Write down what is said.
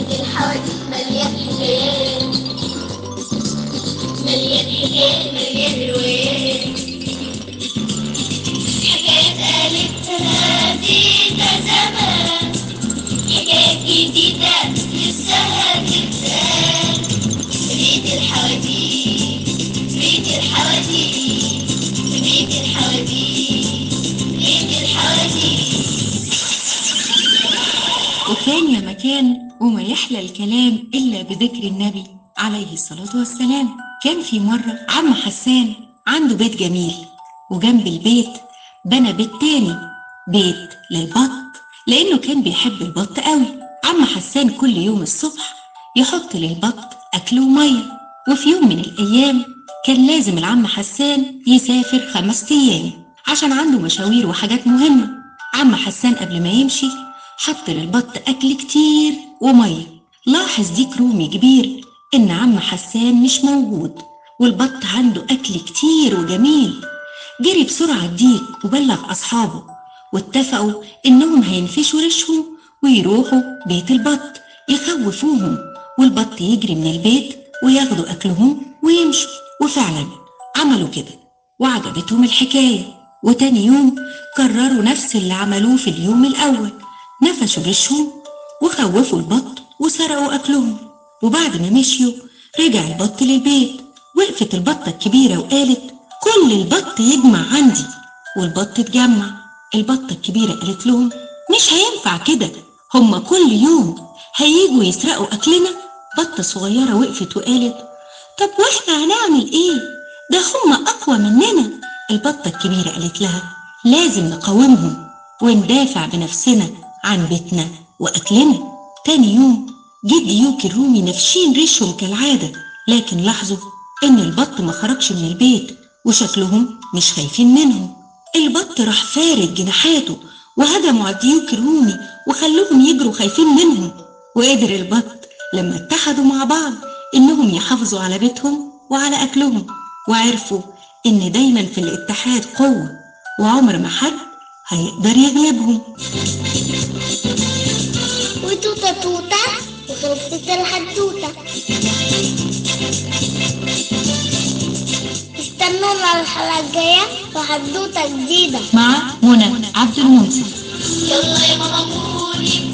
البيت الحواديت مليان حكايات مليان حكايات مليان روايات حكايات ألفتها دينا زمان حكايات جديدة لسها تتقال بيت الحواديت بيت الحواديت بيت الحواديت وكان يا مكان وما يحلى الكلام إلا بذكر النبي عليه الصلاة والسلام. كان في مرة عم حسان عنده بيت جميل وجنب البيت بنى بيت تاني بيت للبط لأنه كان بيحب البط قوي. عم حسان كل يوم الصبح يحط للبط أكل ومية وفي يوم من الأيام كان لازم العم حسان يسافر خمس أيام عشان عنده مشاوير وحاجات مهمة. عم حسان قبل ما يمشي حط للبط أكل كتير ومية لاحظ ديك رومي كبير إن عم حسان مش موجود والبط عنده أكل كتير وجميل. جري بسرعة الديك وبلغ أصحابه واتفقوا إنهم هينفشوا ريشهم ويروحوا بيت البط يخوفوهم. والبط يجري من البيت وياخدوا أكلهم ويمشوا. وفعلا عملوا كده وعجبتهم الحكاية. وتاني يوم كرروا نفس اللي عملوه في اليوم الأول. نفشوا ريشهم وخوفوا البط وسرقوا أكلهم. وبعد ما مشيوا رجع البط للبيت. وقفت البطة الكبيرة وقالت كل البط يجمع عندي. والبط اتجمع. البطة الكبيرة قالت لهم مش هينفع كده. هما كل يوم هيجوا يسرقوا أكلنا. بطة صغيرة وقفت وقالت طب وإحنا هنعمل إيه؟ ده هما أقوى مننا. البطة الكبيرة قالت لها لازم نقاومهم وندافع بنفسنا. عن بيتنا وأكلنا. تاني يوم جد يوكي الرومي نافشين ريشهم كالعادة لكن لاحظوا إن البط ما خرجش من البيت وشكلهم مش خايفين منهم. البط راح فارد جناحاته وهجموا على الديوك الرومي وخلوهم يجروا خايفين منهم. وقدر البط لما اتحدوا مع بعض إنهم يحافظوا على بيتهم وعلى أكلهم. وعرفوا إن دايما في الاتحاد قوة وعمر ما حد هيقدر يغلبهم. الجاية وحدوتة جديدة مع منى عبد المنصف. يلا يا ماما قولي.